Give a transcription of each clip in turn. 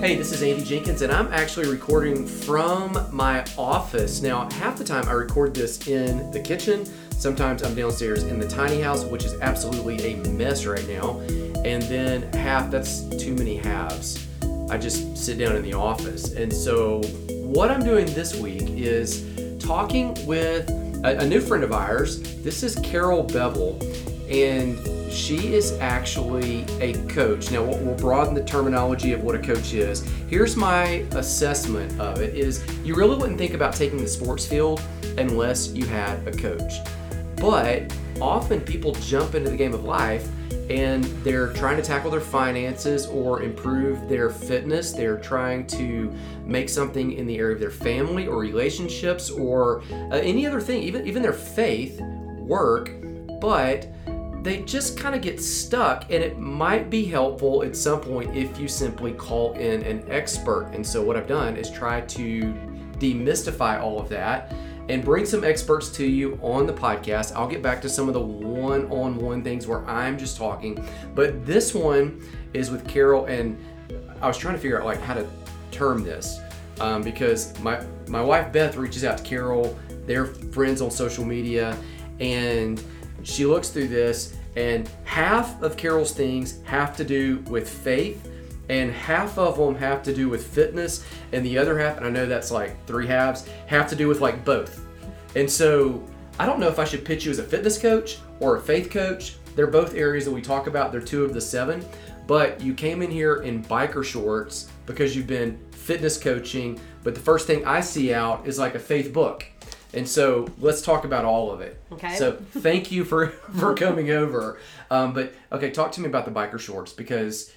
Hey, this is Andy Jenkins, and I'm actually recording from my office. Now, half the time I record this in the kitchen. Sometimes I'm downstairs in the tiny house, which is absolutely a mess right now. And then half, that's too many halves. I just sit down in the office. And so, what I'm doing this week is talking with a, new friend of ours. This is Carol Bevel, and she is actually a coach. Now we'll broaden the terminology of what a coach is. Here's my assessment of it is you really wouldn't think about taking the sports field unless you had a coach. But often people jump into the game of life and they're trying to tackle their finances or improve their fitness. They're trying to make something in the area of their family or relationships or uh, any other thing, even even their faith, work, but they just kind of get stuck and it might be helpful at some point if you simply call in an expert. And so what i've done is try to demystify all of that and bring some experts to you on the podcast. I'll get back to some of the one-on-one things where i'm just talking. But this one is with carol and i was trying to figure out like how to term this um, because my my wife beth reaches out to carol. They're friends on social media and she looks through this, and half of Carol's things have to do with faith, and half of them have to do with fitness, and the other half, and I know that's like three halves, have to do with like both. And so I don't know if I should pitch you as a fitness coach or a faith coach. They're both areas that we talk about, they're two of the seven. But you came in here in biker shorts because you've been fitness coaching. But the first thing I see out is like a faith book. And so let's talk about all of it. Okay. So thank you for for coming over. Um, but okay, talk to me about the biker shorts because,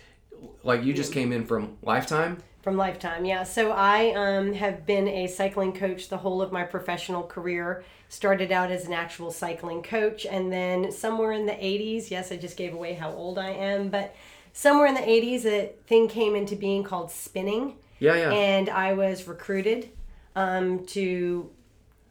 like, you just came in from Lifetime. From Lifetime, yeah. So I um, have been a cycling coach the whole of my professional career. Started out as an actual cycling coach, and then somewhere in the 80s, yes, I just gave away how old I am, but somewhere in the 80s, a thing came into being called spinning. Yeah, yeah. And I was recruited um, to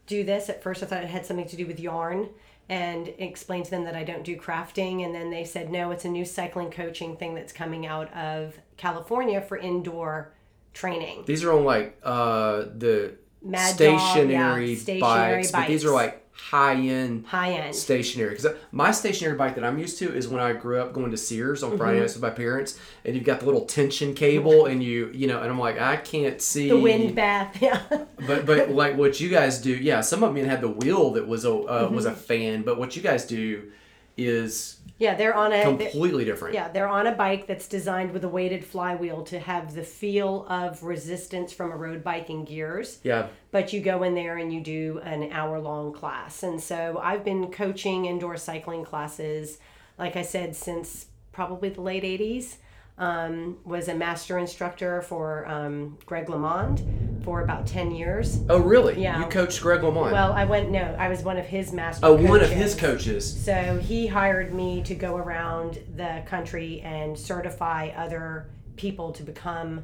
do this. At first, I thought it had something to do with yarn and explained to them that I don't do crafting. And then they said, no, it's a new cycling coaching thing that's coming out of California for indoor training. These are on like uh, the Mad Dogg, stationary, yeah, stationary bikes, but these are like high end High end. stationary. Because my stationary bike that I'm used to is when I grew up going to Sears on Mm-hmm. Friday nights with my parents, and you've got the little tension cable, and you you know, and I'm like, I can't see The wind bath, yeah. But but like what you guys do, yeah. Some of them had the wheel that was a uh, was a Mm-hmm. fan, but what you guys do is yeah, they're on a. they're- completely different. Yeah, they're on a bike that's designed with a weighted flywheel to have the feel of resistance from a road bike and gears. Yeah. but you go in there and you do an hour long class. And so I've been coaching indoor cycling classes, like I said, since probably the late 80s. Um, was a master instructor for um, Greg LeMond for about 10 years. Oh really? Yeah. You coached Greg LeMond. Well, I went, no, I was one of his master oh, one of his coaches. So he hired me to go around the country and certify other people to become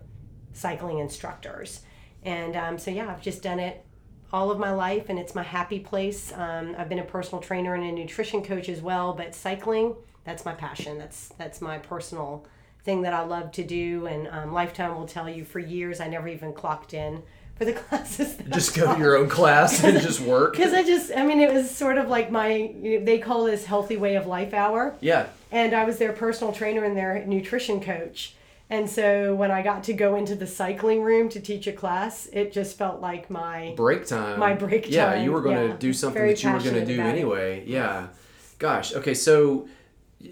cycling instructors. And um, so, yeah, I've just done it all of my life, and it's my happy place. Um, I've been a personal trainer and a nutrition coach as well, but cycling, that's my passion. That's that's my personal thing that I love to do. And um, Lifetime will tell you for years I never even clocked in for the classes. Just go to your own class and just work. Because I just, I mean, it was sort of like my, you know, they call this healthy way of life hour. Yeah. And I was their personal trainer and their nutrition coach. And so when I got to go into the cycling room to teach a class, it just felt like my, Break time. My break time. Yeah, you were going to yeah. do something Very that you were going to do about it. anyway. Yeah. Gosh. Okay. So,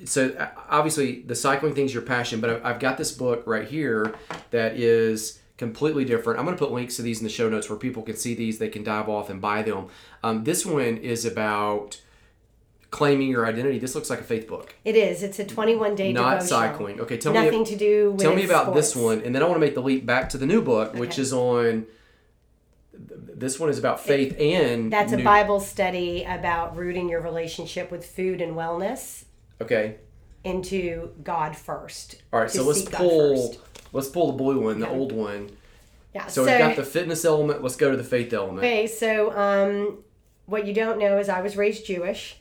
so uh, obviously the cycling thing's your passion, but I've- got this book right here that is completely different. I'm going to put links to these in the show notes where people can see these. They can dive off and buy them. Um, this one is about claiming your identity. This looks like a faith book, it is, it's a 21 day not devotional. cycling. Okay. Tell me. Nothing to do with Tell me about this one, and then I want to make the leap back to the new book, which is on. This one is about faith and That's a Bible study about rooting your relationship with food and wellness Okay, into God first. all right. So let's pull let's pull the blue one, the Okay. old one. Yeah. So, we've got the fitness element. Let's go to the faith element. Okay, so um, what you don't know is I was raised Jewish,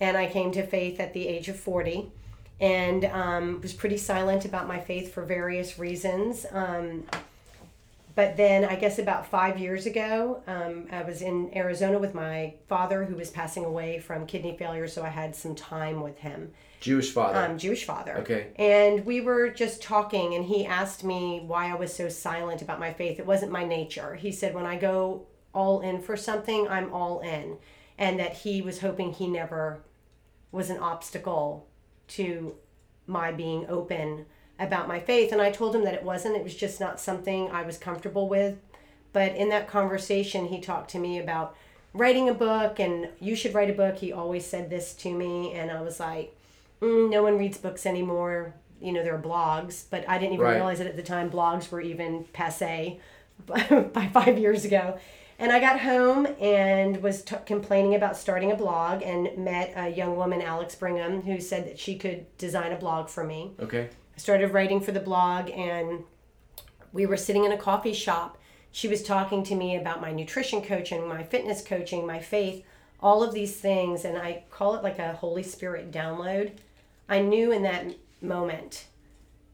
and I came to faith at the age of 40. and um, was pretty silent about my faith for various reasons. Um, but then I guess about five years ago, um, I was in Arizona with my father who was passing away from kidney failure, so I had some time with him. Jewish father. Um, Jewish father. Okay. And we were just talking, and he asked me why I was so silent about my faith. It wasn't my nature. He said, when I go all in for something, I'm all in. And that he was hoping he never was an obstacle to my being open about my faith. And I told him that it wasn't, it was just not something I was comfortable with. But in that conversation, he talked to me about writing a book and you should write a book. He always said this to me. And I was like, mm, no one reads books anymore. You know, there are blogs, but I didn't even Right. realize that at the time blogs were even passe by five years ago. And I got home and was t- complaining about starting a blog and met a young woman, Alex Brigham, who said that she could design a blog for me. okay. I started writing for the blog and we were sitting in a coffee shop. She was talking to me about my nutrition coaching, my fitness coaching, my faith, all of these things. And I call it like a Holy Spirit download. I knew in that moment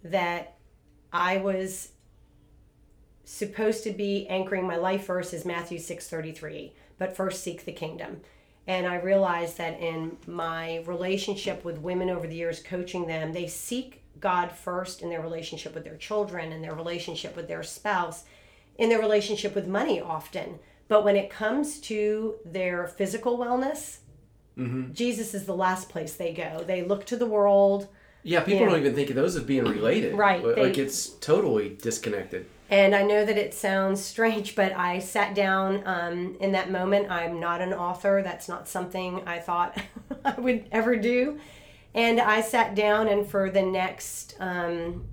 that I was supposed to be anchoring my life verse is Matthew 6:33, but first seek the kingdom. And I realized that in my relationship with women over the years coaching them, they seek God first in their relationship with their children, in their relationship with their spouse, in their relationship with money often. But when it comes to their physical wellness, Jesus is the last place they go. They look to the world. Yeah, people don't even think of those as being related. Right, Like they- it's totally disconnected. And I know that it sounds strange, but I sat down um, in that moment. I'm not an author. That's not something I thought I would ever do. And I sat down, and for the next, um,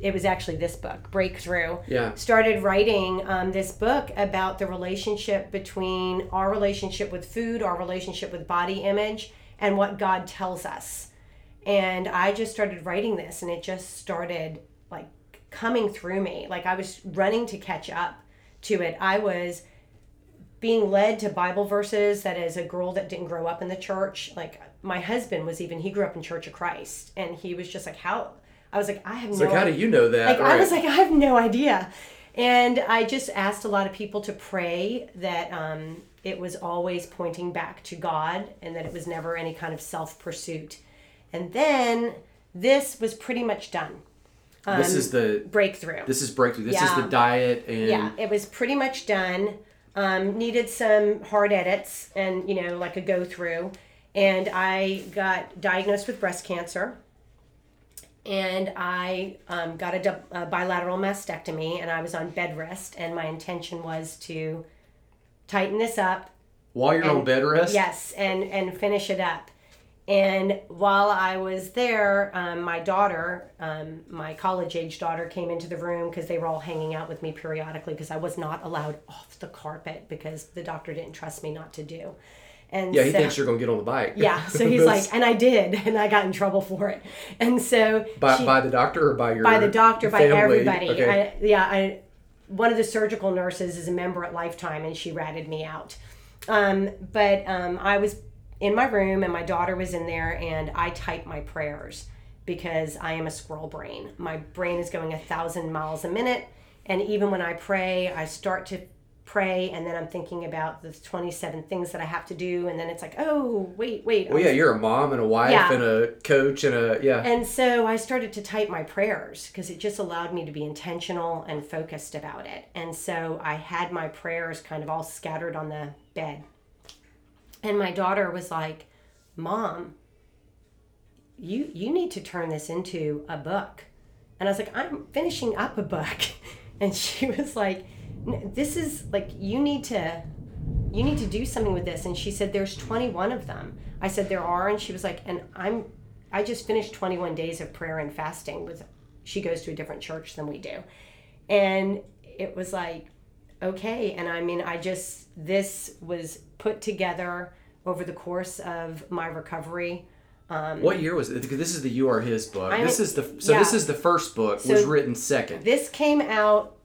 it was actually this book, Breakthrough. Yeah. Started writing um, this book about the relationship between our relationship with food, our relationship with body image, and what God tells us. And I just started writing this, and it just started like coming through me. Like I was running to catch up to it. I was being led to Bible verses that as a girl that didn't grow up in the church, like my husband was even, he grew up in Church of Christ. And he was just like, how? I was like, I have It's no like, how do you know that? like I was like, I have no idea. And I just asked a lot of people to pray that um, it was always pointing back to God and that it was never any kind of self pursuit. And then this was pretty much done. this is the Breakthrough. this is breakthrough. This is the diet and yeah, it was pretty much done. Um, needed some hard edits and, you know, like a go through. And I got diagnosed with breast cancer. And I um, got a, a bilateral mastectomy and I was on bed rest. And my intention was to tighten this up while you're on bed rest. Yes, and and finish it up. And while I was there, um, my daughter, um, my college age daughter, came into the room because they were all hanging out with me periodically because I was not allowed off the carpet because the doctor didn't trust me not to do. And Yeah, he so, thinks you're gonna get on the bike. yeah, so he's like, and I did, and I got in trouble for it. And so by, she- by the doctor or by your by the doctor, by everybody. Okay. I, yeah, I, one of the surgical nurses is a member at Lifetime, and she ratted me out. Um, but um, I was in my room, and my daughter was in there, and I typed my prayers because I am a squirrel brain. My brain is going a thousand miles a minute, and even when I pray, I start to pray, and then I'm thinking about the 27 things that I have to do, and then it's like, oh, wait, wait. well, yeah, you're a mom and a wife Yeah. and a coach and a yeah. And so I started to type my prayers because it just allowed me to be intentional and focused about it. And so I had my prayers kind of all scattered on the bed. And my daughter was like, "Mom, you you need to turn this into a book." And I was like, "I'm finishing up a book." And she was like, "N- "This is like you need to you need to do something with this." And she said, "There's 21 of them." I said, "There are." And she was like, "And I'm I just finished 21 days of prayer and fasting with she goes to a different church than we do." And it was like, okay. And I mean, I just, this was put together over the course of my recovery. Um, what year was it? Because this is the You Are His book. I this is the so yeah. this is the first book was written second. This came out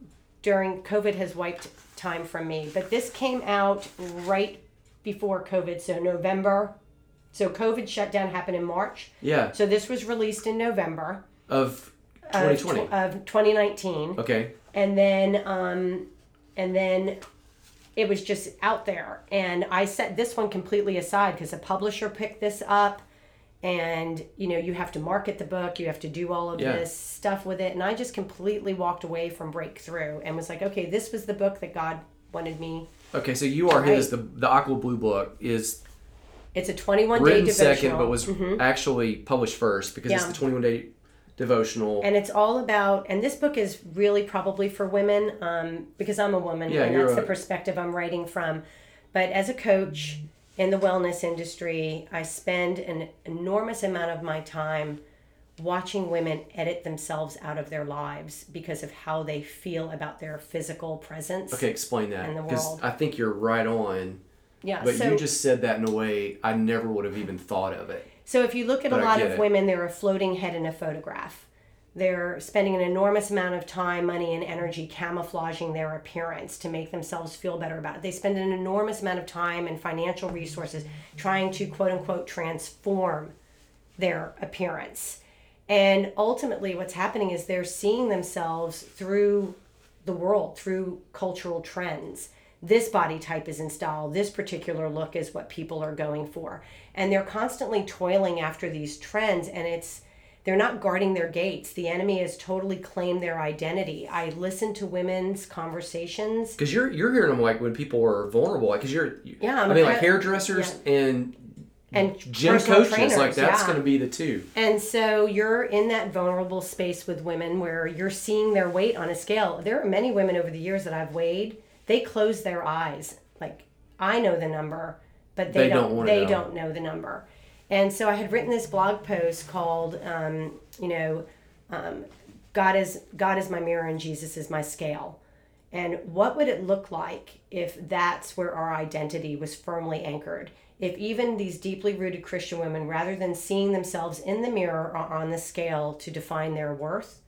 during COVID has wiped time from me, but this came out right before COVID, so November So COVID shutdown happened in March. Yeah. So this was released in November Of of 2020. tw- of 2019. okay. and then um and then it was just out there and i set this one completely aside because a publisher picked this up and you know you have to market the book you have to do all of Yeah. this stuff with it and i just completely walked away from breakthrough and was like okay this was the book that god wanted me Okay, so you are his. The the Aqua Blue book is it's a 21 day written devotional second, but was actually published first because it's Yeah. the 21 day devotional. and it's all about and this book is really probably for women um, because i'm a woman Yeah, and that's the perspective i'm writing from but as a coach in the wellness industry i spend an enormous amount of my time watching women edit themselves out of their lives because of how they feel about their physical presence okay, explain that in the because world. I think you're right on. yeah But so you just said that in a way I never would have even thought of it. So if you look at But a lot of it. women, they're a floating head in a photograph. They're spending an enormous amount of time, money, and energy camouflaging their appearance to make themselves feel better about it. They spend an enormous amount of time and financial resources trying to quote unquote transform their appearance. And ultimately, what's happening is they're seeing themselves through the world, through cultural trends. This body type is in style. This particular look is what people are going for. And they're constantly toiling after these trends, and it's they're not guarding their gates. The enemy has totally claimed their identity. I listen to women's conversations. Because you're you're hearing them like when people are vulnerable, like because you're Yeah, I I'm a mean like hairdressers and And gym coaches, trainers, like that's yeah. going to be the two. And so you're in that vulnerable space with women where you're seeing their weight on a scale. There are many women over the years that I've weighed, they close their eyes. Like I know the number, but they, They don't don't, they know. don't know the number. And so I had written this blog post called um, you know, um, God is God is my mirror and Jesus is my scale. And what would it look like if that's where our identity was firmly anchored? If even these deeply rooted Christian women, rather than seeing themselves in the mirror or on the scale to define their worth,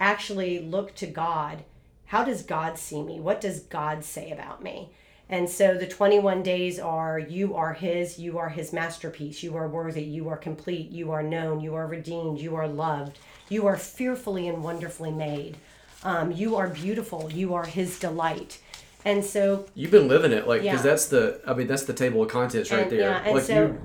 actually look to God. How does God see me? What does God say about me? And so the 21 days are you are His, you are His masterpiece, you are worthy, you are complete, you are known, you are redeemed, you are loved, you are fearfully and wonderfully made. Um, you are beautiful, you are His delight. And so You've been living it, like because Yeah. that's the I mean that's the table of contents right And- there. yeah, and like so- you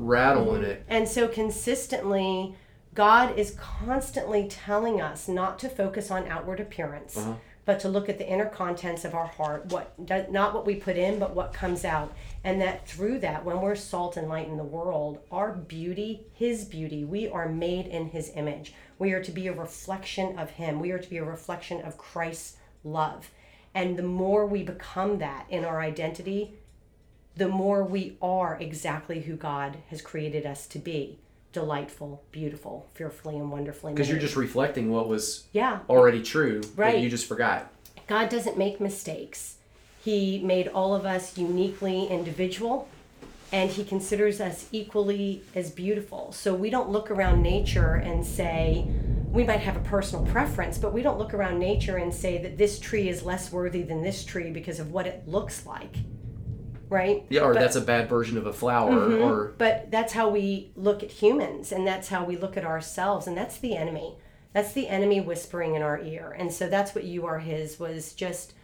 rattling it. And so consistently, God is constantly telling us not to focus on outward appearance, Uh-huh. But to look at the inner contents of our heart. What not what we put in, but what comes out. And that through that, when we're salt and light in the world, our beauty, His beauty, we are made in His image. We are to be a reflection of Him. We are to be a reflection of Christ's love. And the more we become that in our identity, the more we are exactly who God has created us to be delightful, beautiful, fearfully and wonderfully made. Because you're just reflecting what was yeah, already true that Right. you just forgot. God doesn't make mistakes. He made all of us uniquely individual and he considers us equally as beautiful. So we don't look around nature and say, we might have a personal preference, but we don't look around nature and say that this tree is less worthy than this tree because of what it looks like. Right? Yeah, or But- that's a bad version of a flower, Mhm. or but that's how we look at humans and that's how we look at ourselves and that's the enemy that's the enemy whispering in our ear and so that's what you are his was just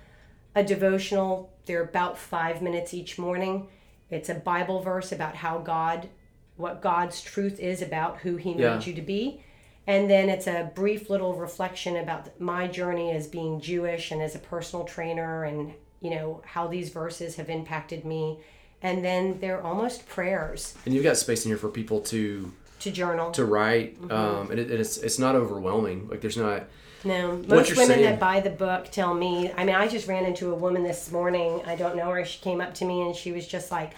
a devotional they're about five minutes each morning it's a bible verse about how god what god's truth is about who he Yeah. made you to be and then it's a brief little reflection about my journey as being jewish and as a personal trainer and you know how these verses have impacted me and then they're almost prayers and you've got space in here for people to to journal. to write, Mm-hmm. um, and it, it's it's not overwhelming. Like there's not. no, most women saying- that buy the book tell me. I mean, I just ran into a woman this morning. I don't know her. She came up to me and she was just like,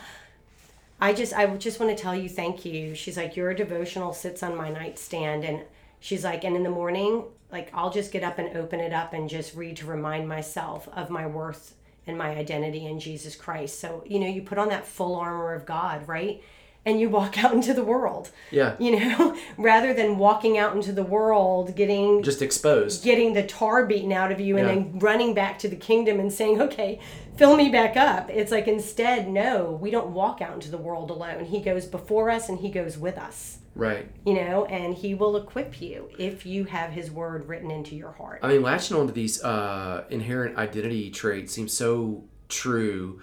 "I just, I just want to tell you thank you." She's like, "Your devotional sits on my nightstand," and she's like, "And in the morning, like I'll just get up and open it up and just read to remind myself of my worth and my identity in Jesus Christ." So you know, you put on that full armor of God, right? and you walk out into the world. Yeah. You know, rather than walking out into the world, getting Just exposed. getting the tar beaten out of you and Yeah. then running back to the kingdom and saying, okay, fill me back up. It's like instead, no, we don't walk out into the world alone. He goes before us and he goes with us, Right. you know, and he will equip you if you have his word written into your heart. I mean, latching onto these uh, inherent identity traits seems so true.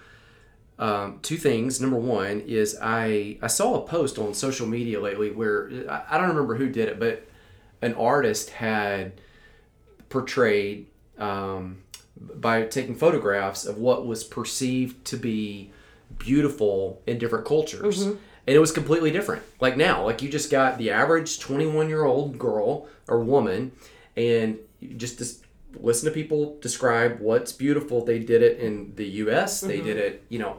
Um, two things. Number one is I I saw a post on social media lately where I, I don't remember who did it, but an artist had portrayed um, by taking photographs of what was perceived to be beautiful in different cultures. And it was completely different. Like now, like you just got the average 21 year old girl or woman, and just, just listen to people describe what's beautiful. They did it in the US, they mm-hmm. did it, you know,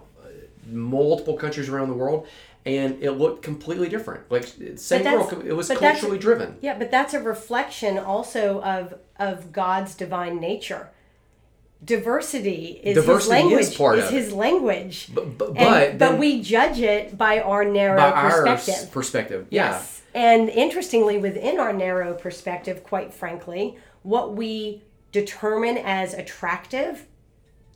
multiple countries around the world. And it looked completely different. Like same girl, it was culturally driven. Yeah, but that's a reflection also of of God's divine nature. Diversity is Diversity his language. is part it. his language. But but, And- but, we judge it by our narrow by perspective. s- perspective, yeah. Yes. And interestingly, within our narrow perspective, quite frankly, what we determine as attractive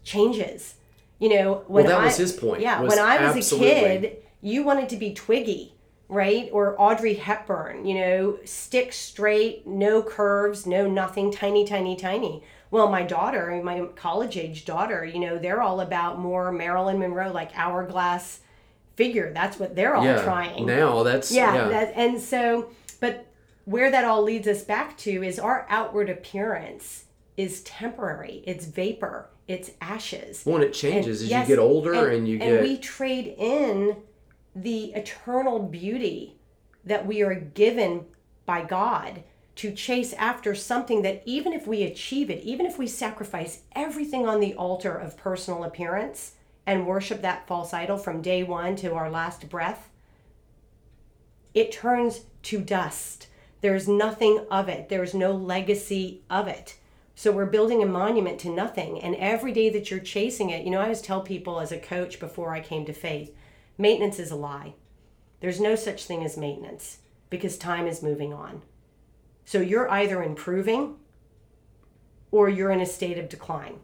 changes. You know, when that I, was his point, Yeah, was when I was absolutely- a kid, you wanted to be Twiggy, right? Or Audrey Hepburn, you know, stick straight, no curves, no nothing, tiny, tiny, tiny. Well, my daughter, my college age daughter, you know, they're all about more Marilyn Monroe, like hourglass figure. That's what they're all yeah. trying Now that's yeah, yeah. That, and so but where that all leads us back to is our outward appearance is temporary it's vapor it's ashes When it changes as Yes, you get older and, you and get we trade in the eternal beauty that we are given by god to chase after something that even if we achieve it even if we sacrifice everything on the altar of personal appearance and worship that false idol from day one to our last breath it turns to dust. There's nothing of it. There's no legacy of it. So we're building a monument to nothing. And every day that you're chasing it, you know, I always tell people as a coach before I came to faith maintenance is a lie. There's no such thing as maintenance because time is moving on. So you're either improving or you're in a state of decline.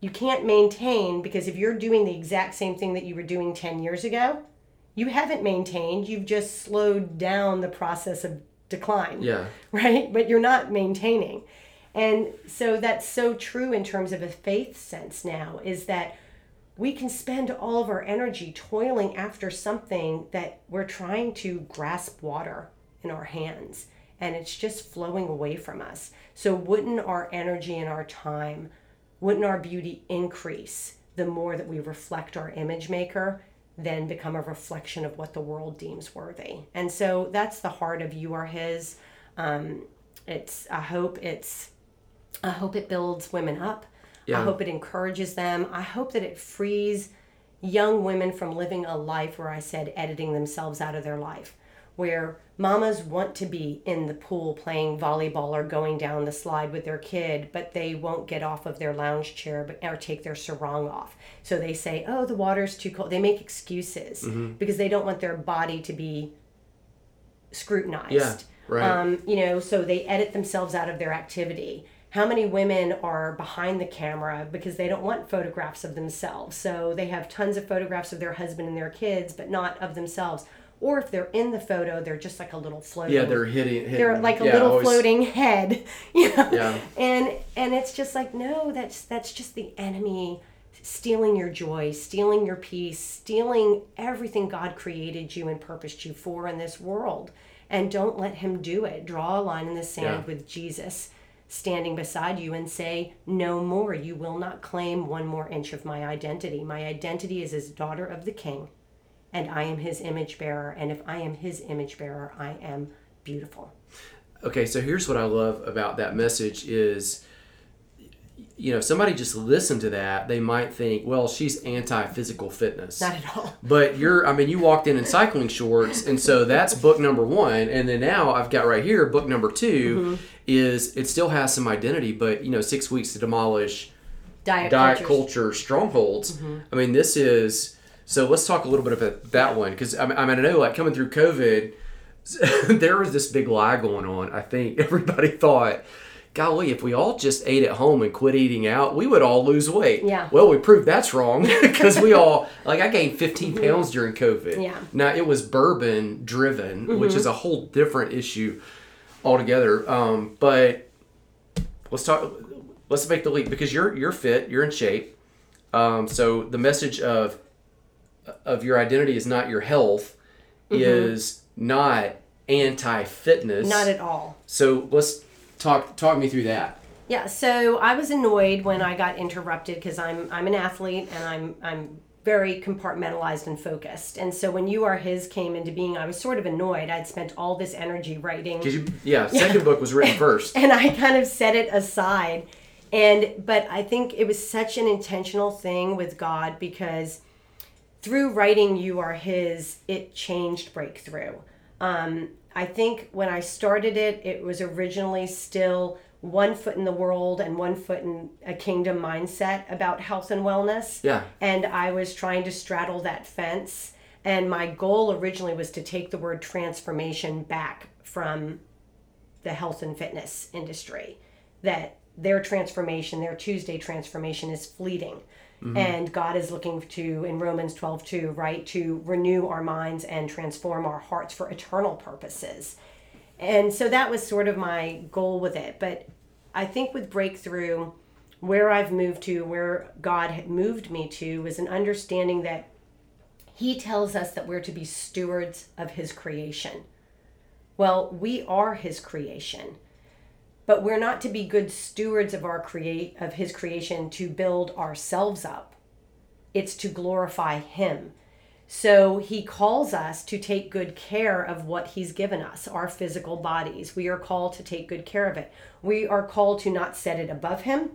You can't maintain because if you're doing the exact same thing that you were doing 10 years ago, you haven't maintained, you've just slowed down the process of decline yeah. right? But you're not maintaining. And so that's so true in terms of a faith sense now is that we can spend all of our energy toiling after something that we're trying to grasp water in our hands and it's just flowing away from us. So wouldn't our energy and our time, wouldn't our beauty increase the more that we reflect our image maker then become a reflection of what the world deems worthy. And so that's the heart of you are his. Um, it's I hope it's I hope it builds women up. Yeah. I hope it encourages them. I hope that it frees young women from living a life where I said editing themselves out of their life, where mamas want to be in the pool playing volleyball or going down the slide with their kid, but they won't get off of their lounge chair or take their sarong off. So they say, oh, the water's too cold. They make excuses because they don't want their body to be scrutinized. Yeah, right. Um, you know, so they edit themselves out of their activity. How many women are behind the camera because they don't want photographs of themselves? So they have tons of photographs of their husband and their kids, but not of themselves. Or if they're in the photo, they're just like a little floating. Yeah, they're hitting. hitting they're like a yeah, little always- floating head, you know. Yeah. And and it's just like no, that's that's just the enemy stealing your joy, stealing your peace, stealing everything God created you and purposed you for in this world. And don't let him do it. Draw a line in the sand Yeah. with Jesus standing beside you and say, No more. You will not claim one more inch of my identity. My identity is as daughter of the king, and I am his image bearer. And if I am his image bearer, I am beautiful. Okay, so here's what I love about that message is you know, somebody just listened to that, they might think, well, she's anti-physical fitness. Not at all. But you're, I mean, you walked in in cycling shorts, and so that's book number one. And then now I've got right here, book number 2 Mm-hmm. is it still has some identity, but you know, six weeks to demolish Diet, diet culture strongholds. Mm-hmm. I mean, this is So let's talk a little bit about that one because I mean, I know like coming through COVID, there was this big lie going on. I think everybody thought, golly, if we all just ate at home and quit eating out, we would all lose weight. Yeah. Well, we proved that's wrong because we all like I gained 15 pounds during COVID. Mm-hmm. Yeah. Now it was bourbon driven, which is a whole different issue altogether. Um, but let's talk. Let's make the leap because you're you're fit, you're in shape. Um, so the message of of your identity is not your health, is not anti-fitness. Mm-hmm. Not at all. So let's talk talk me through that. Yeah, so I was annoyed when I got interrupted because I'm I'm an athlete and I'm I'm very compartmentalized and focused. And so when you are his came into being, I was sort of annoyed. I'd spent all this energy writing you, yeah, second book was written first. and I kind of set it aside. And but I think it was such an intentional thing with God because through writing you are his it changed breakthrough. Um, I think when I started it, it was originally still one foot in the world and one foot in a kingdom mindset about health and wellness. Yeah. And I was trying to straddle that fence. And my goal originally was to take the word transformation back from the health and fitness industry. That their transformation, their Tuesday transformation is fleeting. Mm-hmm. And God is looking to, in Romans 12, 2, right, to renew our minds and transform our hearts for eternal purposes. And so that was sort of my goal with it. But I think with Breakthrough, where I've moved to, where God moved me to, was an understanding that He tells us that we're to be stewards of His creation. Well, we are His creation, but we're not to be good stewards of our create of His creation to build ourselves up. It's to glorify Him. So he calls us to take good care of what he's given us, our physical bodies. We are called to take good care of it. We are called to not set it above him,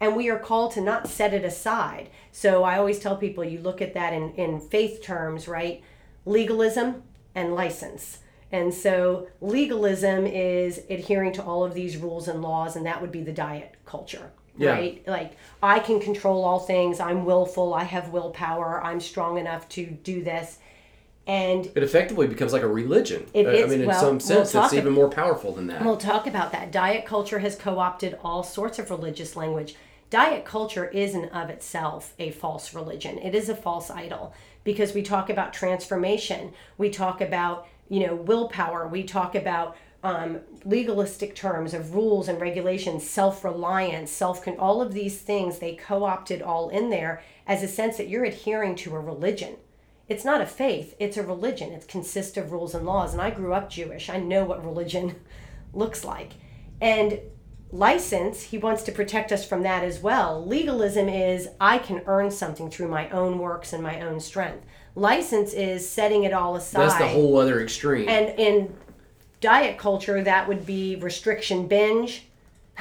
and we are called to not set it aside. So I always tell people you look at that in, in faith terms, right? Legalism and license. And so legalism is adhering to all of these rules and laws, and that would be the diet culture Yeah. right? Like I can control all things. I'm willful. I have willpower. I'm strong enough to do this. And It effectively becomes like a religion. It I- I mean, in well, some we'll sense, it's even more powerful than that. we'll talk about that. Diet culture has co-opted all sorts of religious language. Diet culture is in of itself a false religion. It is a false idol because we talk about transformation. We talk about you know willpower. We talk about um, legalistic terms of rules and regulations, self-reliance, self all of these things. They co-opted all in there as a sense that you're adhering to a religion. It's not a faith, it's a religion. It consists of rules and laws. And I grew up Jewish. I know what religion looks like. And license, he wants to protect us from that as well. Legalism is I can earn something through my own works and my own strength. License is setting it all aside. That's the whole other extreme. And in diet culture, that would be restriction binge,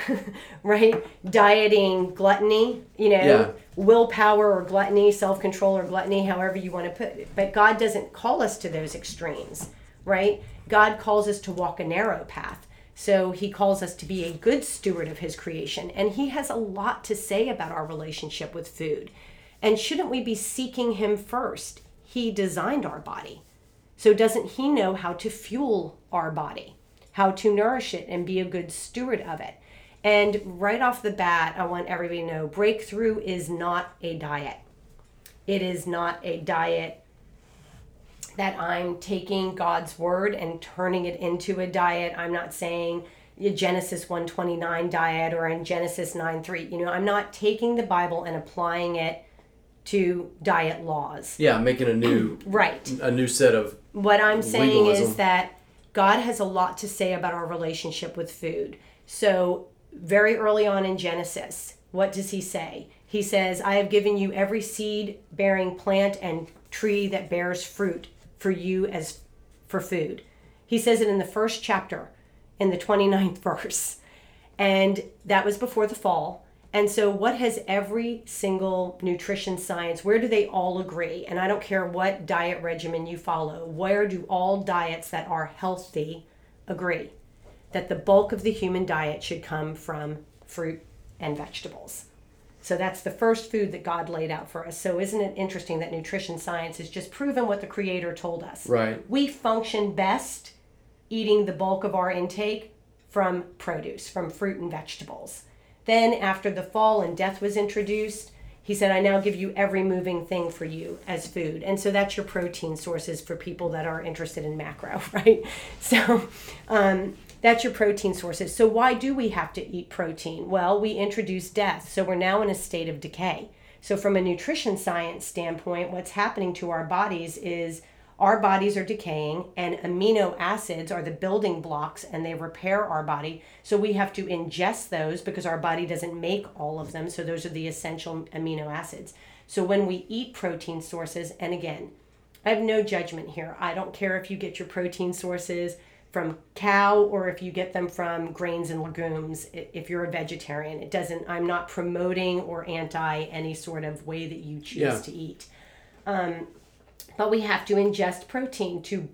right? Dieting gluttony, you know, Yeah. willpower or gluttony, self control or gluttony, however you want to put it. But God doesn't call us to those extremes, right? God calls us to walk a narrow path. So he calls us to be a good steward of his creation. And he has a lot to say about our relationship with food. And shouldn't we be seeking him first? He designed our body. So, doesn't He know how to fuel our body, how to nourish it, and be a good steward of it? And right off the bat, I want everybody to know breakthrough is not a diet. It is not a diet that I'm taking God's word and turning it into a diet. I'm not saying a Genesis 129 diet or in Genesis 9 3. You know, I'm not taking the Bible and applying it to diet laws. yeah, making a new Right. a new set of What I'm saying Legalism. is that God has a lot to say about our relationship with food. So, very early on in Genesis, what does he say? He says, I have given you every seed bearing plant and tree that bears fruit for you as for food. He says it in the first chapter, in the 29th verse. And that was before the fall. And so, what has every single nutrition science, where do they all agree? And I don't care what diet regimen you follow, where do all diets that are healthy agree? That the bulk of the human diet should come from fruit and vegetables. So that's the first food that God laid out for us. So isn't it interesting that nutrition science has just proven what the creator told us? Right. We function best eating the bulk of our intake from produce, from fruit and vegetables. Then after the fall and death was introduced, he said, I now give you every moving thing for you as food. And so that's your protein sources for people that are interested in macro, right? So um, that's your protein sources. So why do we have to eat protein? Well, we introduce death. So we're now in a state of decay. So, from a nutrition science standpoint, what's happening to our bodies is our bodies are decaying and amino acids are the building blocks and they repair our body. So we have to ingest those because our body doesn't make all of them. So those are the essential amino acids. So when we eat protein sources and again i have no judgment here. I don't care if you get your protein sources from cow or if you get them from grains and legumes if you're a vegetarian. It doesn't i'm not promoting or anti any sort of way that you choose Yeah. to eat. Um, but we have to ingest protein to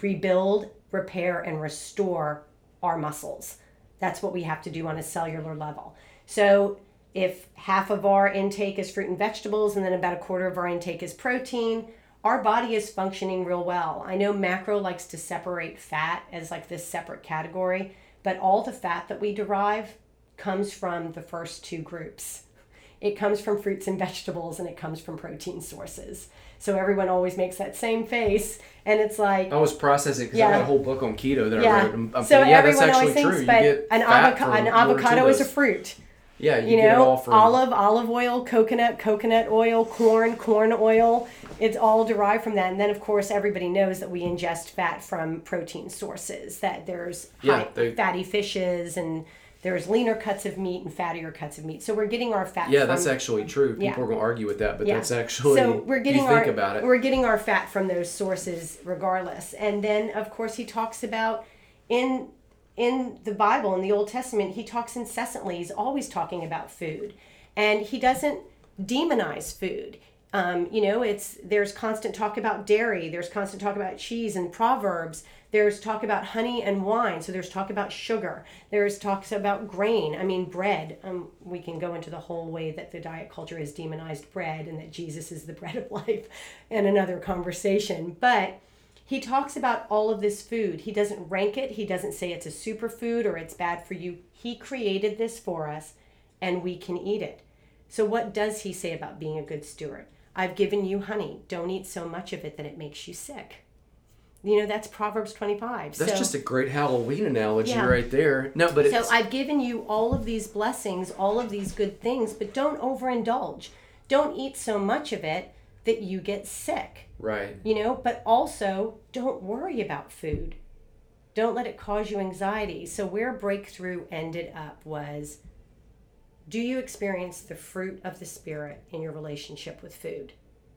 rebuild, repair, and restore our muscles. That's what we have to do on a cellular level. So, if half of our intake is fruit and vegetables, and then about a quarter of our intake is protein, our body is functioning real well. I know macro likes to separate fat as like this separate category, but all the fat that we derive comes from the first two groups. It comes from fruits and vegetables and it comes from protein sources. So everyone always makes that same face and it's like I was processing because I Yeah. got a whole book on keto that I yeah. read. I'm, I'm so thinking, yeah, that's everyone actually always thinks true. You but an, avoca- an one or two avocado is a fruit. Yeah, you, You it all know, from olive, olive oil, coconut, coconut oil, corn, corn oil. It's all derived from that. And then, of course, everybody knows that we ingest fat from protein sources. That there's Yeah, high, they- fatty fishes and there's leaner cuts of meat and fattier cuts of meat. So we're getting our fat. Yeah, from, that's actually true. People Yeah. are going to argue with that, but Yeah. that's actually so we're getting you our think about it. we're getting our fat from those sources regardless and then of course he talks about in in the bible in the old testament he talks incessantly he's always talking about food and he doesn't demonize food um, you know it's there's constant talk about dairy there's constant talk about cheese and proverbs there's talk about honey and wine so there's talk about sugar there's talks about grain i mean bread um, we can go into the whole way that the diet culture has demonized bread and that jesus is the bread of life in another conversation but he talks about all of this food. He doesn't rank it he doesn't say it's a superfood or it's bad for you. He created this for us and we can eat it. So what does he say about being a good steward i've given you honey don't eat so much of it that it makes you sick you know that's proverbs 25 That's so, just a great Halloween analogy Yeah. right there. No, but so i've given you all of these blessings all of these good things but don't overindulge don't eat so much of it that you get sick right. you know but also don't worry about food don't let it cause you anxiety so where breakthrough ended up was do you experience the fruit of the spirit in your relationship with food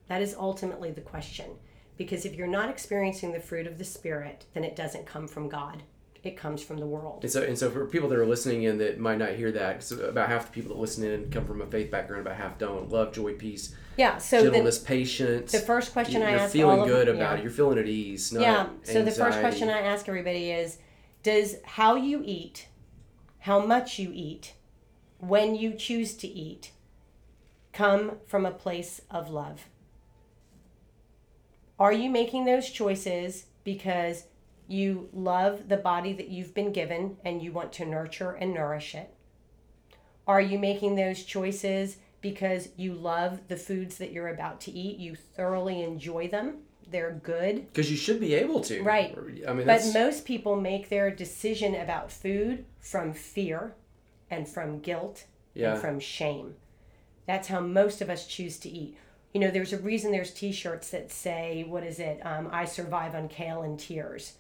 that is ultimately the question because if you're not experiencing the fruit of the spirit then it doesn't come from god it comes from the world And so, and so for people that are listening in that might not hear that, because about half the people that listen in come from a faith background, about half don't. Love, joy, peace, yeah so the, gentleness, patience. the first question I you're ask feeling all of- good about yeah. it. You're feeling at ease. Yeah so the first question i ask everybody is does how you eat how much you eat when you choose to eat come from a place of love. Are you making those choices because you love the body that you've been given and you want to nurture and nourish it? Are you making those choices because you love the foods that you're about to eat? You thoroughly enjoy them. They're good. Because you should be able to. Right. I mean, but that's most people make their decision about food from fear and from guilt Yeah. and from shame. That's how most of us choose to eat. You know, there's a reason there's t shirts that say, what is it? Um, I survive on kale and tears.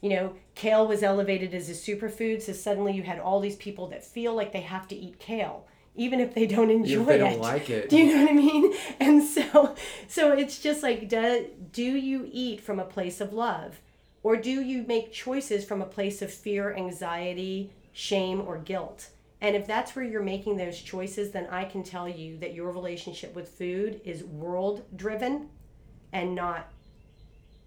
You know, kale was elevated as a superfood, so suddenly you had all these people that feel like they have to eat kale, even if they don't enjoy if they it. don't like it. Do you know what I mean? And so, so it's just like, do, do you eat from a place of love, or do you make choices from a place of fear, anxiety, shame, or guilt? And if that's where you're making those choices, then I can tell you that your relationship with food is world driven and not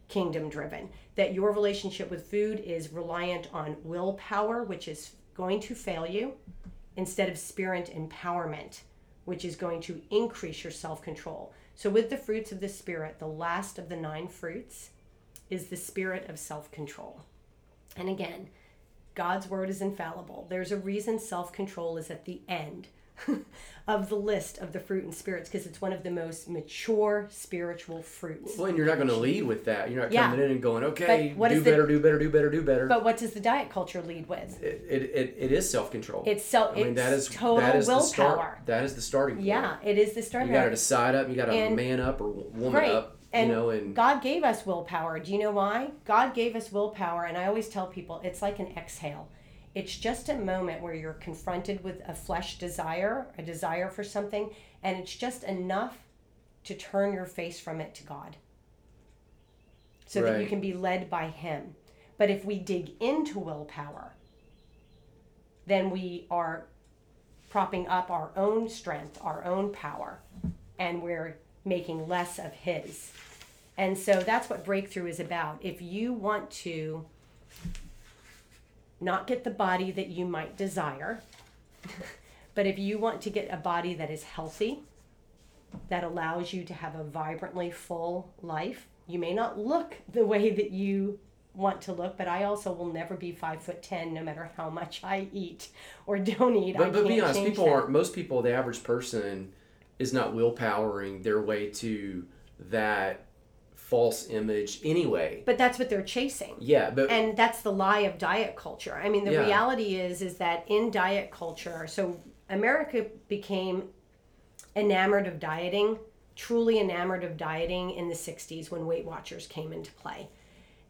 kingdom driven. That your relationship with food is reliant on willpower, which is going to fail you, instead of spirit empowerment, which is going to increase your self control. So, with the fruits of the Spirit, the last of the nine fruits is the spirit of self control. And again, God's word is infallible. There's a reason self control is at the end of the list of the fruit and spirits because it's one of the most mature spiritual fruits. Well, and you're not going to lead with that. You're not Yeah. coming in and going, okay, do is the- better, do better, do better, do better. But what does the diet culture lead with? it, it, it, it is self control. It's self. I mean, that is total that is the willpower. start. That is the starting point. Yeah, it is the starting. Point. You got to decide up. You got to man up or woman Right. up. And you know, and God gave us willpower. Do you know why? God gave us willpower, and I always tell people it's like an exhale. It's just a moment where you're confronted with a flesh desire, a desire for something, and it's just enough to turn your face from it to God so that you can be led by Him. But if we dig into willpower, then we are propping up our own strength, our own power, and we're making less of His. And so that's what breakthrough is about. If you want to not get the body that you might desire, but if you want to get a body that is healthy, that allows you to have a vibrantly full life, you may not look the way that you want to look, but I also will never be five foot ten no matter how much I eat or don't eat. I but but be honest, people that. aren't. Most people, the average person, is not willpowering their way to that false image anyway. But that's what they're chasing. Yeah, but and that's the lie of diet culture i mean the Yeah. reality is is that in diet culture so america became enamored of dieting truly enamored of dieting in the 60s when weight watchers came into play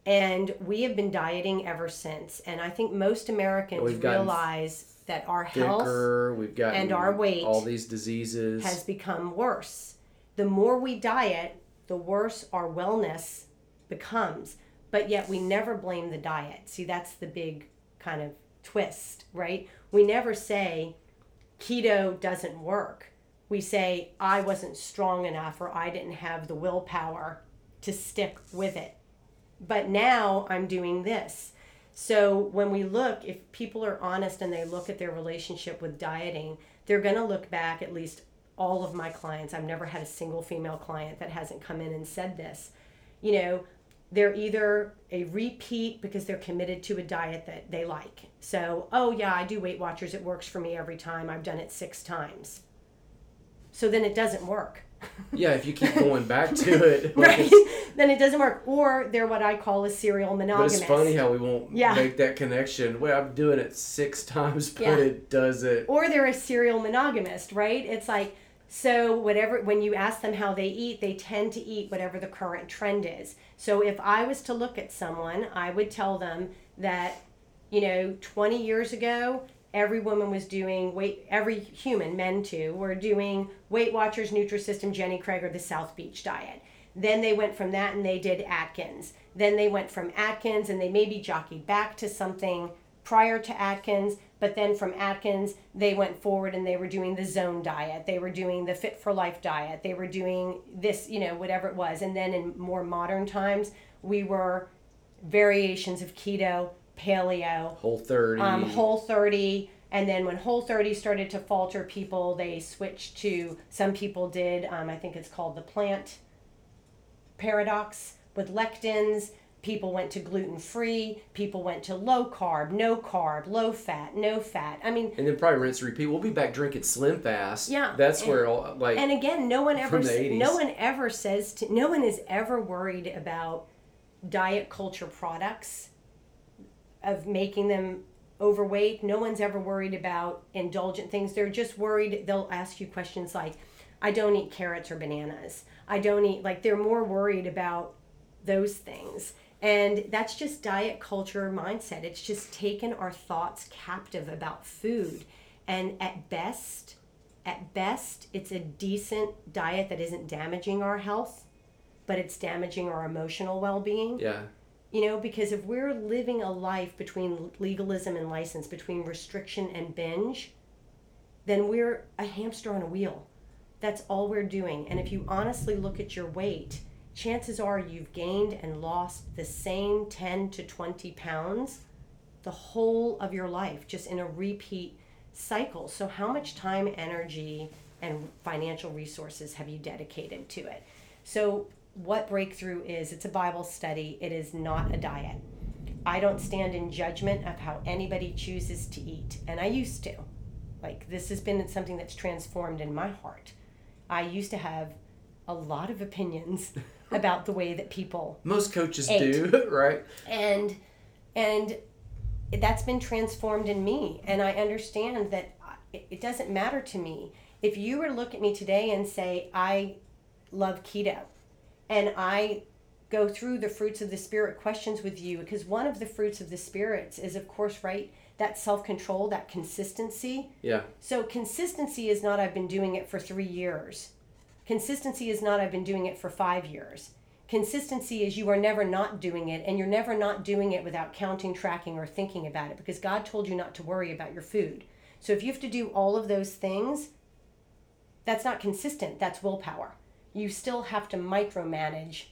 and we have been dieting ever since and i think most americans realize that our health thicker. We've got and our weight all these diseases. has become worse. The more we diet, the worse our wellness becomes. But yet we never blame the diet. See, that's the big kind of twist, right? We never say keto doesn't work. We say I wasn't strong enough or I didn't have the willpower to stick with it. But now I'm doing this. So when we look, if people are honest and they look at their relationship with dieting, they're going to look back, at least all of my clients. I've never had a single female client that hasn't come in and said this. You know, they're either a repeat because they're committed to a diet that they like. So, oh yeah, I do Weight Watchers. It works for me every time. I've done it six times. So then it doesn't work. Yeah, if you keep going back to it, like, right? then it doesn't work. Or they're what I call a serial But it's funny how we won't Yeah. make that connection. Well, I'm doing it six times, but Yeah. it does it. or they're a serial monogamist, right? It's like so whatever when you ask them how they eat, they tend to eat whatever the current trend is. So if I was to look at someone, I would tell them that you know, 20 years ago, every woman was doing weight every human, men too, were doing Weight Watchers, Nutrisystem, Jenny Craig or the South Beach diet. Then they went from that and they did Atkins. Then they went from Atkins and they maybe jockeyed back to something prior to Atkins, but then from Atkins, they went forward and they were doing the zone diet. They were doing the fit for life diet. They were doing this, you know, whatever it was. And then in more modern times, we were variations of keto, paleo, Whole 30. um, whole 30 and then when whole 30 started to falter people they switched to some people did um, i think it's called the plant paradox with lectins people went to gluten free people went to low carb no carb low fat no fat i mean and then probably rinse and repeat. We'll be back drinking Slim Fast. Yeah, That's where, all, like, and again no one ever From the s- 80s. no one ever says to no one is ever worried about diet culture products of making them overweight. No one's ever worried about indulgent things. They're just worried they'll ask you questions like i don't eat carrots or bananas. I don't eat like they're more worried about those things. And that's just diet culture mindset. It's just taken our thoughts captive about food. And at best at best it's a decent diet that isn't damaging our health but it's damaging our emotional well-being. Yeah. You know, because if we're living a life between legalism and license, between restriction and binge, then we're a hamster on a wheel. That's all we're doing. And if you honestly look at your weight, chances are you've gained and lost the same 10 to 20 pounds the whole of your life, just in a repeat cycle. So, how much time, energy, and financial resources have you dedicated to it? So, what breakthrough is, it's a Bible study, it is not a diet. I don't stand in judgment of how anybody chooses to eat, and I used to. Like, this has been something that's transformed in my heart. I used to have a lot of opinions about the way that people Most coaches Eight. do, right? and and that's been transformed in me and i understand that it doesn't matter to me if you were to look at me today and say i love keto and i go through the fruits of the spirit questions with you because one of the fruits of the spirits is of course right that self-control that consistency Yeah. so consistency is not I've been doing it for three years. Consistency is not I've been doing it for five years. Consistency is you are never not doing it, and you're never not doing it without counting, tracking, or thinking about it because God told you not to worry about your food. So if you have to do all of those things, that's not consistent. That's willpower. You still have to micromanage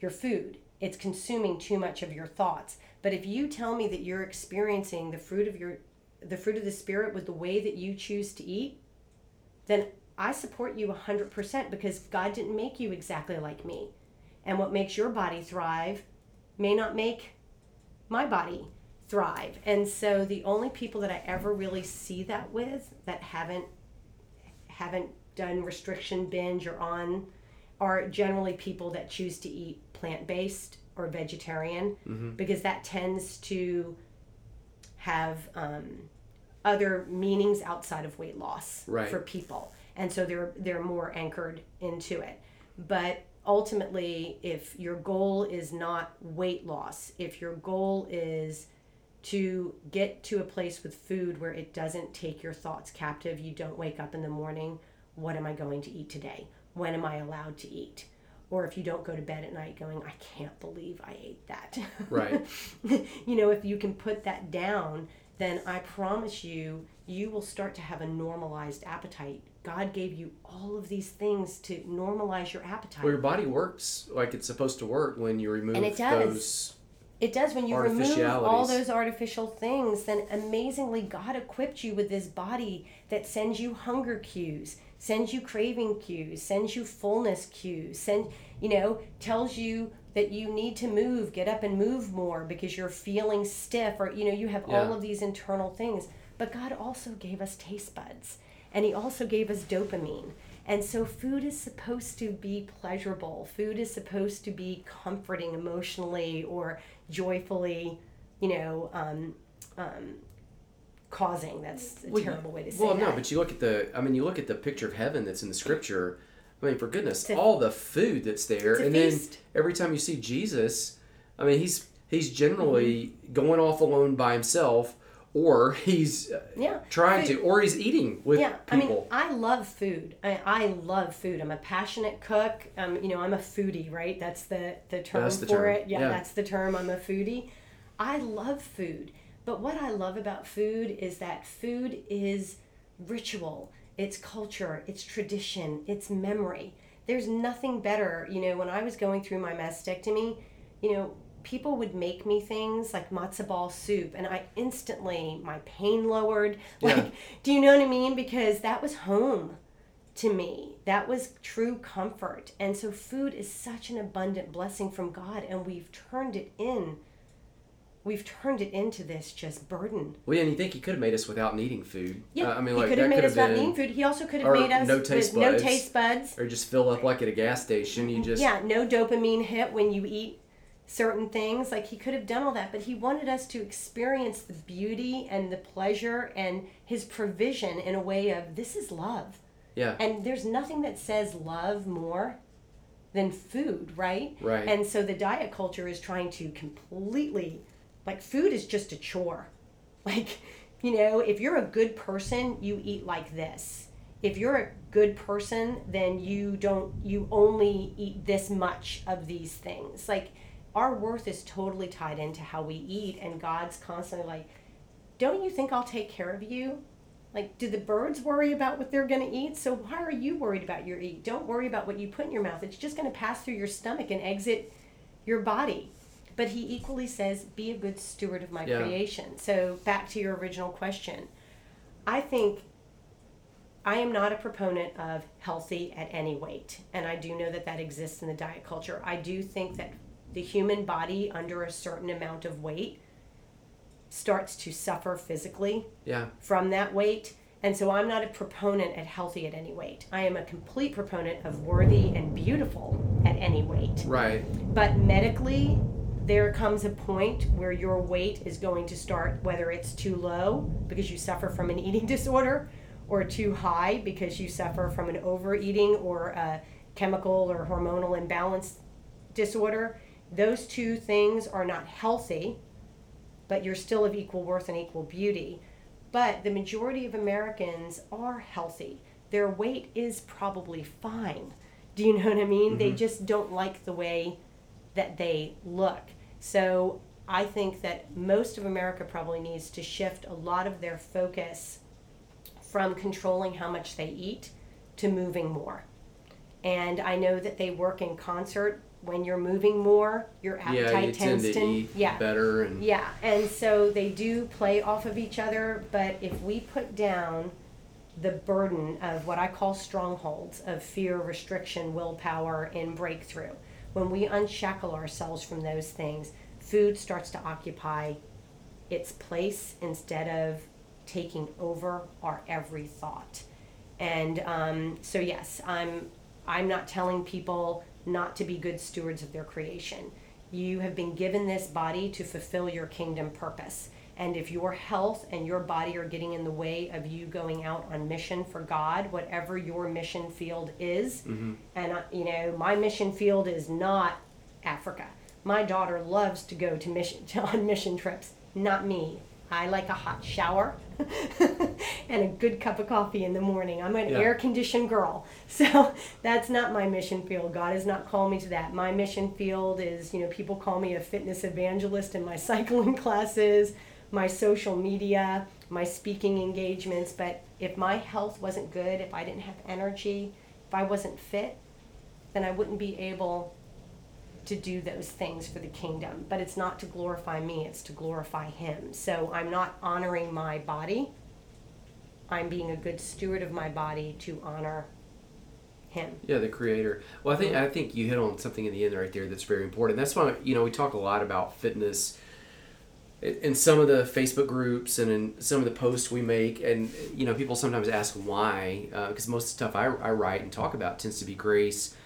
your food. It's consuming too much of your thoughts. But if you tell me that you're experiencing the fruit of your the fruit of the spirit with the way that you choose to eat, then I support you 100% because God didn't make you exactly like me. And what makes your body thrive may not make my body thrive. And so the only people that I ever really see that with that haven't haven't done restriction binge or on are generally people that choose to eat plant-based or vegetarian because that tends to have um, other meanings outside of weight loss Right. for people. And so they're they're more anchored into it. But ultimately if your goal is not weight loss if your goal is to get to a place with food where it doesn't take your thoughts captive you don't wake up in the morning what am i going to eat today when am i allowed to eat or if you don't go to bed at night going i can't believe i ate that Right. you know, if you can put that down, then I promise you, you will start to have a normalized appetite. God gave you all of these things to normalize your appetite. Well, your body works like it's supposed to work when you remove And it does. those. It does when you remove all those artificial things, then amazingly God equipped you with this body that sends you hunger cues, sends you craving cues, sends you fullness cues, send you know, tells you that you need to move, get up and move more because you're feeling stiff or you know, you have all of these internal things. But God also gave us taste buds and he also gave us dopamine. And so food is supposed to be pleasurable. Food is supposed to be comforting emotionally or joyfully, you know, um, um, causing. That's a Well, terrible way to say Well, that. no, but you look at the. I mean, you look at the picture of heaven that's in the scripture. I mean, for goodness, a- all the food that's there, and feast. then every time you see Jesus, I mean, he's he's generally Mm-hmm. going off alone by himself, or he's uh, yeah. trying Food- to, or he's eating with yeah, I mean, people. I love food. I, I love food. I'm a passionate cook. Um, you know, I'm a foodie, right? That's the the term That's the for term, it. Yeah, yeah. that's the term. I'm a foodie. I love food, but what I love about food is that food is ritual. It's culture. It's tradition. It's memory. There's nothing better. You know, when I was going through my mastectomy, you know, people would make me things like matzo ball soup and i instantly my pain lowered like Yeah. do you know what i mean because that was home to me that was true comfort and so food is such an abundant blessing from god and we've turned it in we've turned it into this just burden. Well, yeah, and you think he could have made us without needing food? yeah Uh, I mean, he like could have made us without eating food. He also could have made us no taste with no taste buds. Or just fill up like at a gas station. You just yeah no dopamine hit when you eat certain things. Like he could have done all that but he wanted us to experience the beauty and the pleasure and his provision in a way of this is love. Yeah, and there's nothing that says love more than food right? Right. and so the diet culture is trying to completely like food is just a chore. Like you know if you're a good person you eat like this. If you're a good person then you don't you only eat this much of these things. Like our worth is totally tied into how we eat and god's constantly like don't you think i'll take care of you? Like do the birds worry about what they're going to eat? So why are you worried about your eat? Don't worry about what you put in your mouth. It's just going to pass through your stomach and exit your body but he equally says be a good steward of my Yeah. creation so back to your original question i think I am not a proponent of healthy at any weight, and I do know that that exists in the diet culture. I do think that the human body under a certain amount of weight starts to suffer physically Yeah. from that weight. And so I'm not a proponent at healthy at any weight. I am a complete proponent of worthy and beautiful at any weight. Right. But medically, there comes a point where your weight is going to start, whether it's too low because you suffer from an eating disorder, or too high because you suffer from an overeating or a chemical or hormonal imbalance disorder. Those two things are not healthy, but you're still of equal worth and equal beauty. But the majority of Americans are healthy. Their weight is probably fine. Do you know what I mean? They mm-hmm. just don't like the way that they look. So I think that most of America probably needs to shift a lot of their focus from controlling how much they eat to moving more. And I know that they work in concert. When you're moving more, your Yeah, appetite you tend tends to to eat yeah better and yeah, and so they do play off of each other, but if we put down the burden of what I call strongholds of fear, restriction, willpower, and breakthrough, when we unshackle ourselves from those things, food starts to occupy its place instead of taking over our every thought. And um, so, yes, I'm I'm not telling people not to be good stewards of their creation. You have been given this body to fulfill your kingdom purpose. And if your health and your body are getting in the way of you going out on mission for God, whatever your mission field is, and uh, you know, my mission field is not Africa. My daughter loves to go to mission on mission trips, not me. I like a hot shower and a good cup of coffee in the morning. I'm an Yeah. air conditioned girl. So that's not my mission field. God has not called me to that. My mission field is, you know, people call me a fitness evangelist in my cycling classes, my social media, my speaking engagements. But if my health wasn't good, if I didn't have energy, if I wasn't fit, then I wouldn't be able to do those things for the kingdom. But it's not to glorify me, it's to glorify Him. So I'm not honoring my body. I'm being a good steward of my body to honor Him. Yeah, the creator. Well, I think I think you hit on something in the end right there that's very important. That's why you know we talk a lot about fitness in some of the Facebook groups and in some of the posts we make, and you know people sometimes ask why because most of the stuff I, I write and talk about tends to be grace,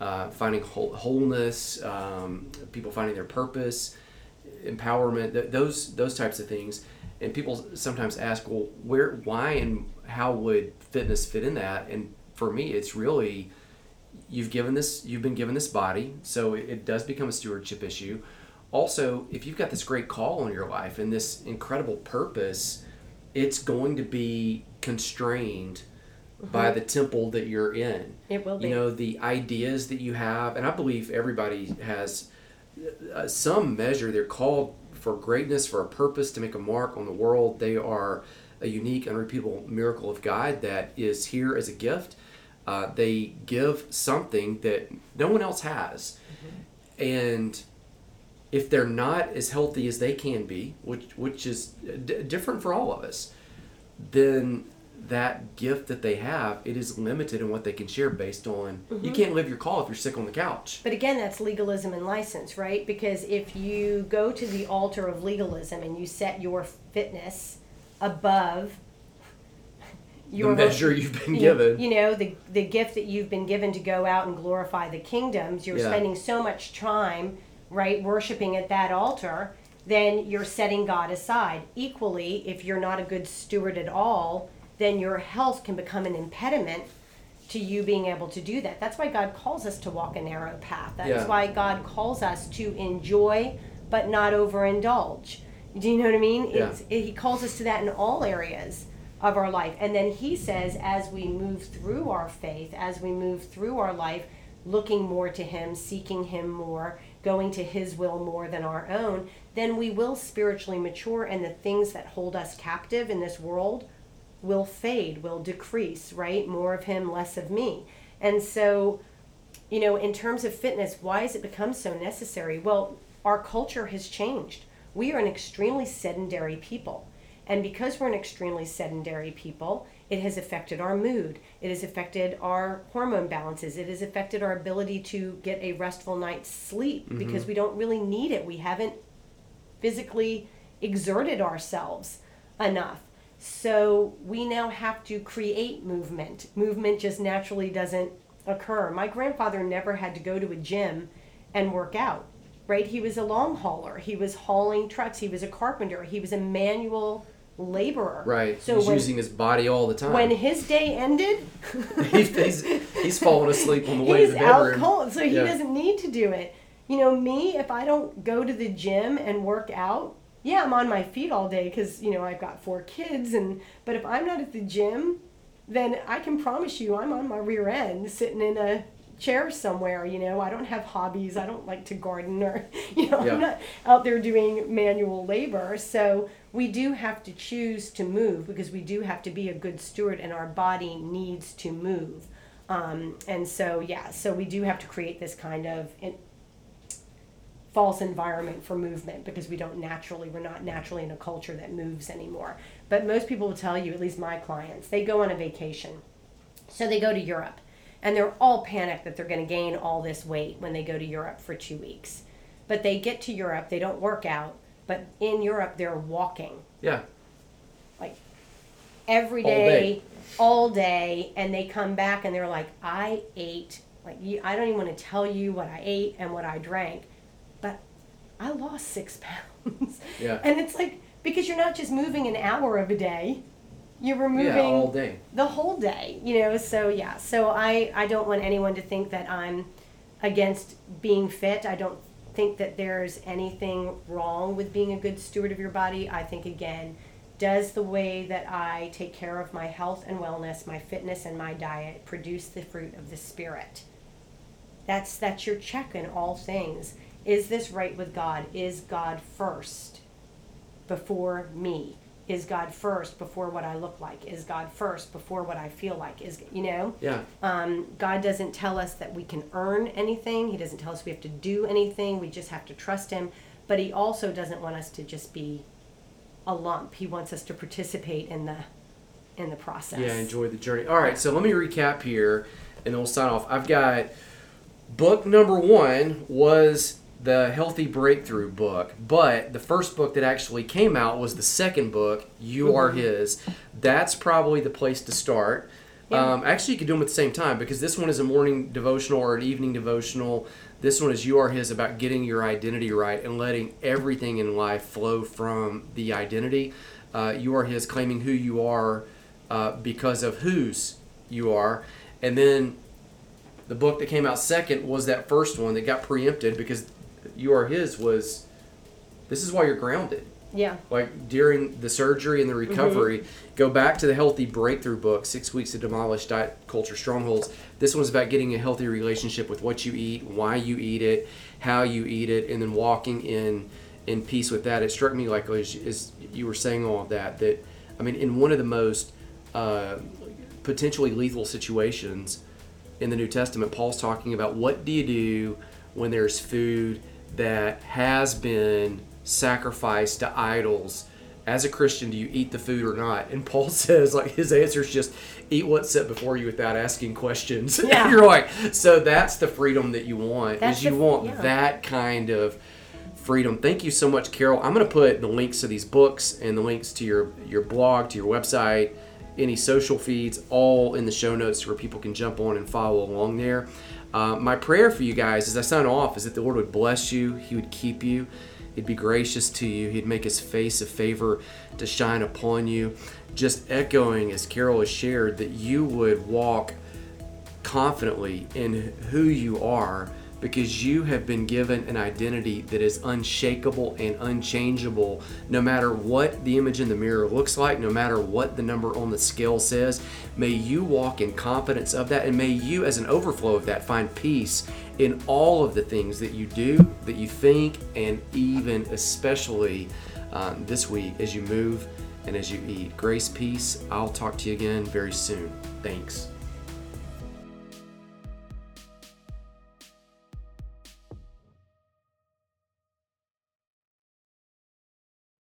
uh, finding whole, wholeness, um, people finding their purpose, empowerment, th- those those types of things. And people sometimes ask, well, where, why, and how would fitness fit in that? And for me, it's really you've given this you've been given this body so it, it does become a stewardship issue also if you've got this great call on your life and this incredible purpose it's going to be constrained by the temple that you're in. It will be. you know the ideas that you have and i believe everybody has uh, some measure they're called for greatness for a purpose to make a mark on the world. They are a unique unrepeatable miracle of god that is here as a gift. Uh, they give something that no one else has. And if they're not as healthy as they can be which which is d- different for all of us then that gift that they have it is limited in what they can share based on you mm-hmm. can't live your call if you're sick on the couch But again, that's legalism and license, right? Because if you go to the altar of legalism and you set your fitness above the measure you've been you- given You know, the the gift that you've been given to go out and glorify the kingdoms, you're Yeah. spending so much time, right, worshiping at that altar, then you're setting God aside. Equally, if you're not a good steward at all, then your health can become an impediment to you being able to do that. That's why God calls us to walk a narrow path. That's Yeah. why God calls us to enjoy but not overindulge. Do you know what I mean? Yeah. It's, he calls us to that in all areas of our life. And then he says, as we move through our faith, as we move through our life, looking more to him, seeking him more, going to his will more than our own, then we will spiritually mature and the things that hold us captive in this world will fade, will decrease, right? More of him, less of me. And so, you know, in terms of fitness, why has it become so necessary? Well, our culture has changed. We are an extremely sedentary people. And because we're an extremely sedentary people, it has affected our mood. It has affected our hormone balances. It has affected our ability to get a restful night's sleep mm-hmm. because we don't really need it. We haven't physically exerted ourselves enough. So we now have to create movement. Movement just naturally doesn't occur. My grandfather never had to go to a gym and work out, right? He was a long hauler. He was hauling trucks. He was a carpenter. He was a manual laborer. Right. So he's when, using his body all the time. when his day ended, he's, he's, he's falling asleep on the way he's to the out cold, so he Yeah. doesn't need to do it. You know, me, if I don't go to the gym and work out, yeah, I'm on my feet all day because you know I've got four kids, and but if I'm not at the gym, then I can promise you I'm on my rear end, sitting in a chair somewhere. You know, I don't have hobbies. I don't like to garden, or you know, Yeah. I'm not out there doing manual labor. So we do have to choose to move because we do have to be a good steward, and our body needs to move. Um, and so, yeah, so we do have to create this kind of in, false environment for movement because we don't naturally, we're not naturally in a culture that moves anymore. But most people will tell you, at least my clients, they go on a vacation. So they go to Europe and they're all panicked that they're going to gain all this weight when they go to Europe for two weeks. But they get to Europe, they don't work out, but in Europe, they're walking Yeah. like every day, All day, all day, and they come back and they're like, I ate like I don't even want to tell you what I ate and what I drank, but I lost six pounds. Yeah. And it's like because you're not just moving an hour of a day, you're removing Yeah, all day. the whole day you know so yeah. So i i don't want anyone to think that i'm against being fit. I don't think that there's anything wrong with being a good steward of your body. I think again does the way that i take care of my health and wellness my fitness and my diet produce the fruit of the spirit? That's that's your check in all things. Is this right with god? Is god first before me is god first before what i look like? Is god first before what i feel like? Is you know? Yeah. um, god doesn't tell us that we can earn anything. He doesn't tell us we have to do anything. We just have to trust him. But he also doesn't want us to just be a lump. He wants us to participate in the in the process. Yeah, enjoy the journey. All right, so let me recap here and then we'll sign off. I've got book number one was the Healthy Breakthrough book, but the first book that actually came out was the second book, You Are His. That's probably the place to start. Yeah. Um, actually, you could do them at the same time because this one is a morning devotional or an evening devotional. This one is You Are His about getting your identity right and letting everything in life flow from the identity. Uh, you Are His, claiming who you are uh, because of whose you are. And then the book that came out second was that first one that got preempted because You Are His was this is why you're grounded. Yeah. Like during the surgery and the recovery go back to the healthy breakthrough book six weeks to demolish diet culture strongholds. This one's about getting a healthy relationship with what you eat why you eat it how you eat it and then walking in in peace with that. It struck me like as, as you were saying all of that that i mean in one of the most uh, potentially lethal situations in the New Testament, Paul's talking about what do you do when there's food that has been sacrificed to idols. As a Christian, do you eat the food or not? And Paul says, like, his answer is just eat what's set before you without asking questions. Yeah. You're like, so that's the freedom that you want. That's is you the- want yeah. that kind of freedom. Thank you so much, Carol. I'm going to put the links to these books and the links to your your blog, to your website, any social feeds, all in the show notes where people can jump on and follow along there. Uh, my prayer for you guys as I sign off is that the Lord would bless you, He would keep you, He'd be gracious to you, He'd make His face a favor to shine upon you. Just echoing as Carol has shared that you would walk confidently in who you are because you have been given an identity that is unshakable and unchangeable no matter what the image in the mirror looks like, no matter what the number on the scale says. May you walk in confidence of that, and may you, as an overflow of that, find peace in all of the things that you do, that you think, and even especially um, this week as you move and as you eat. Grace, peace. I'll talk to you again very soon. Thanks.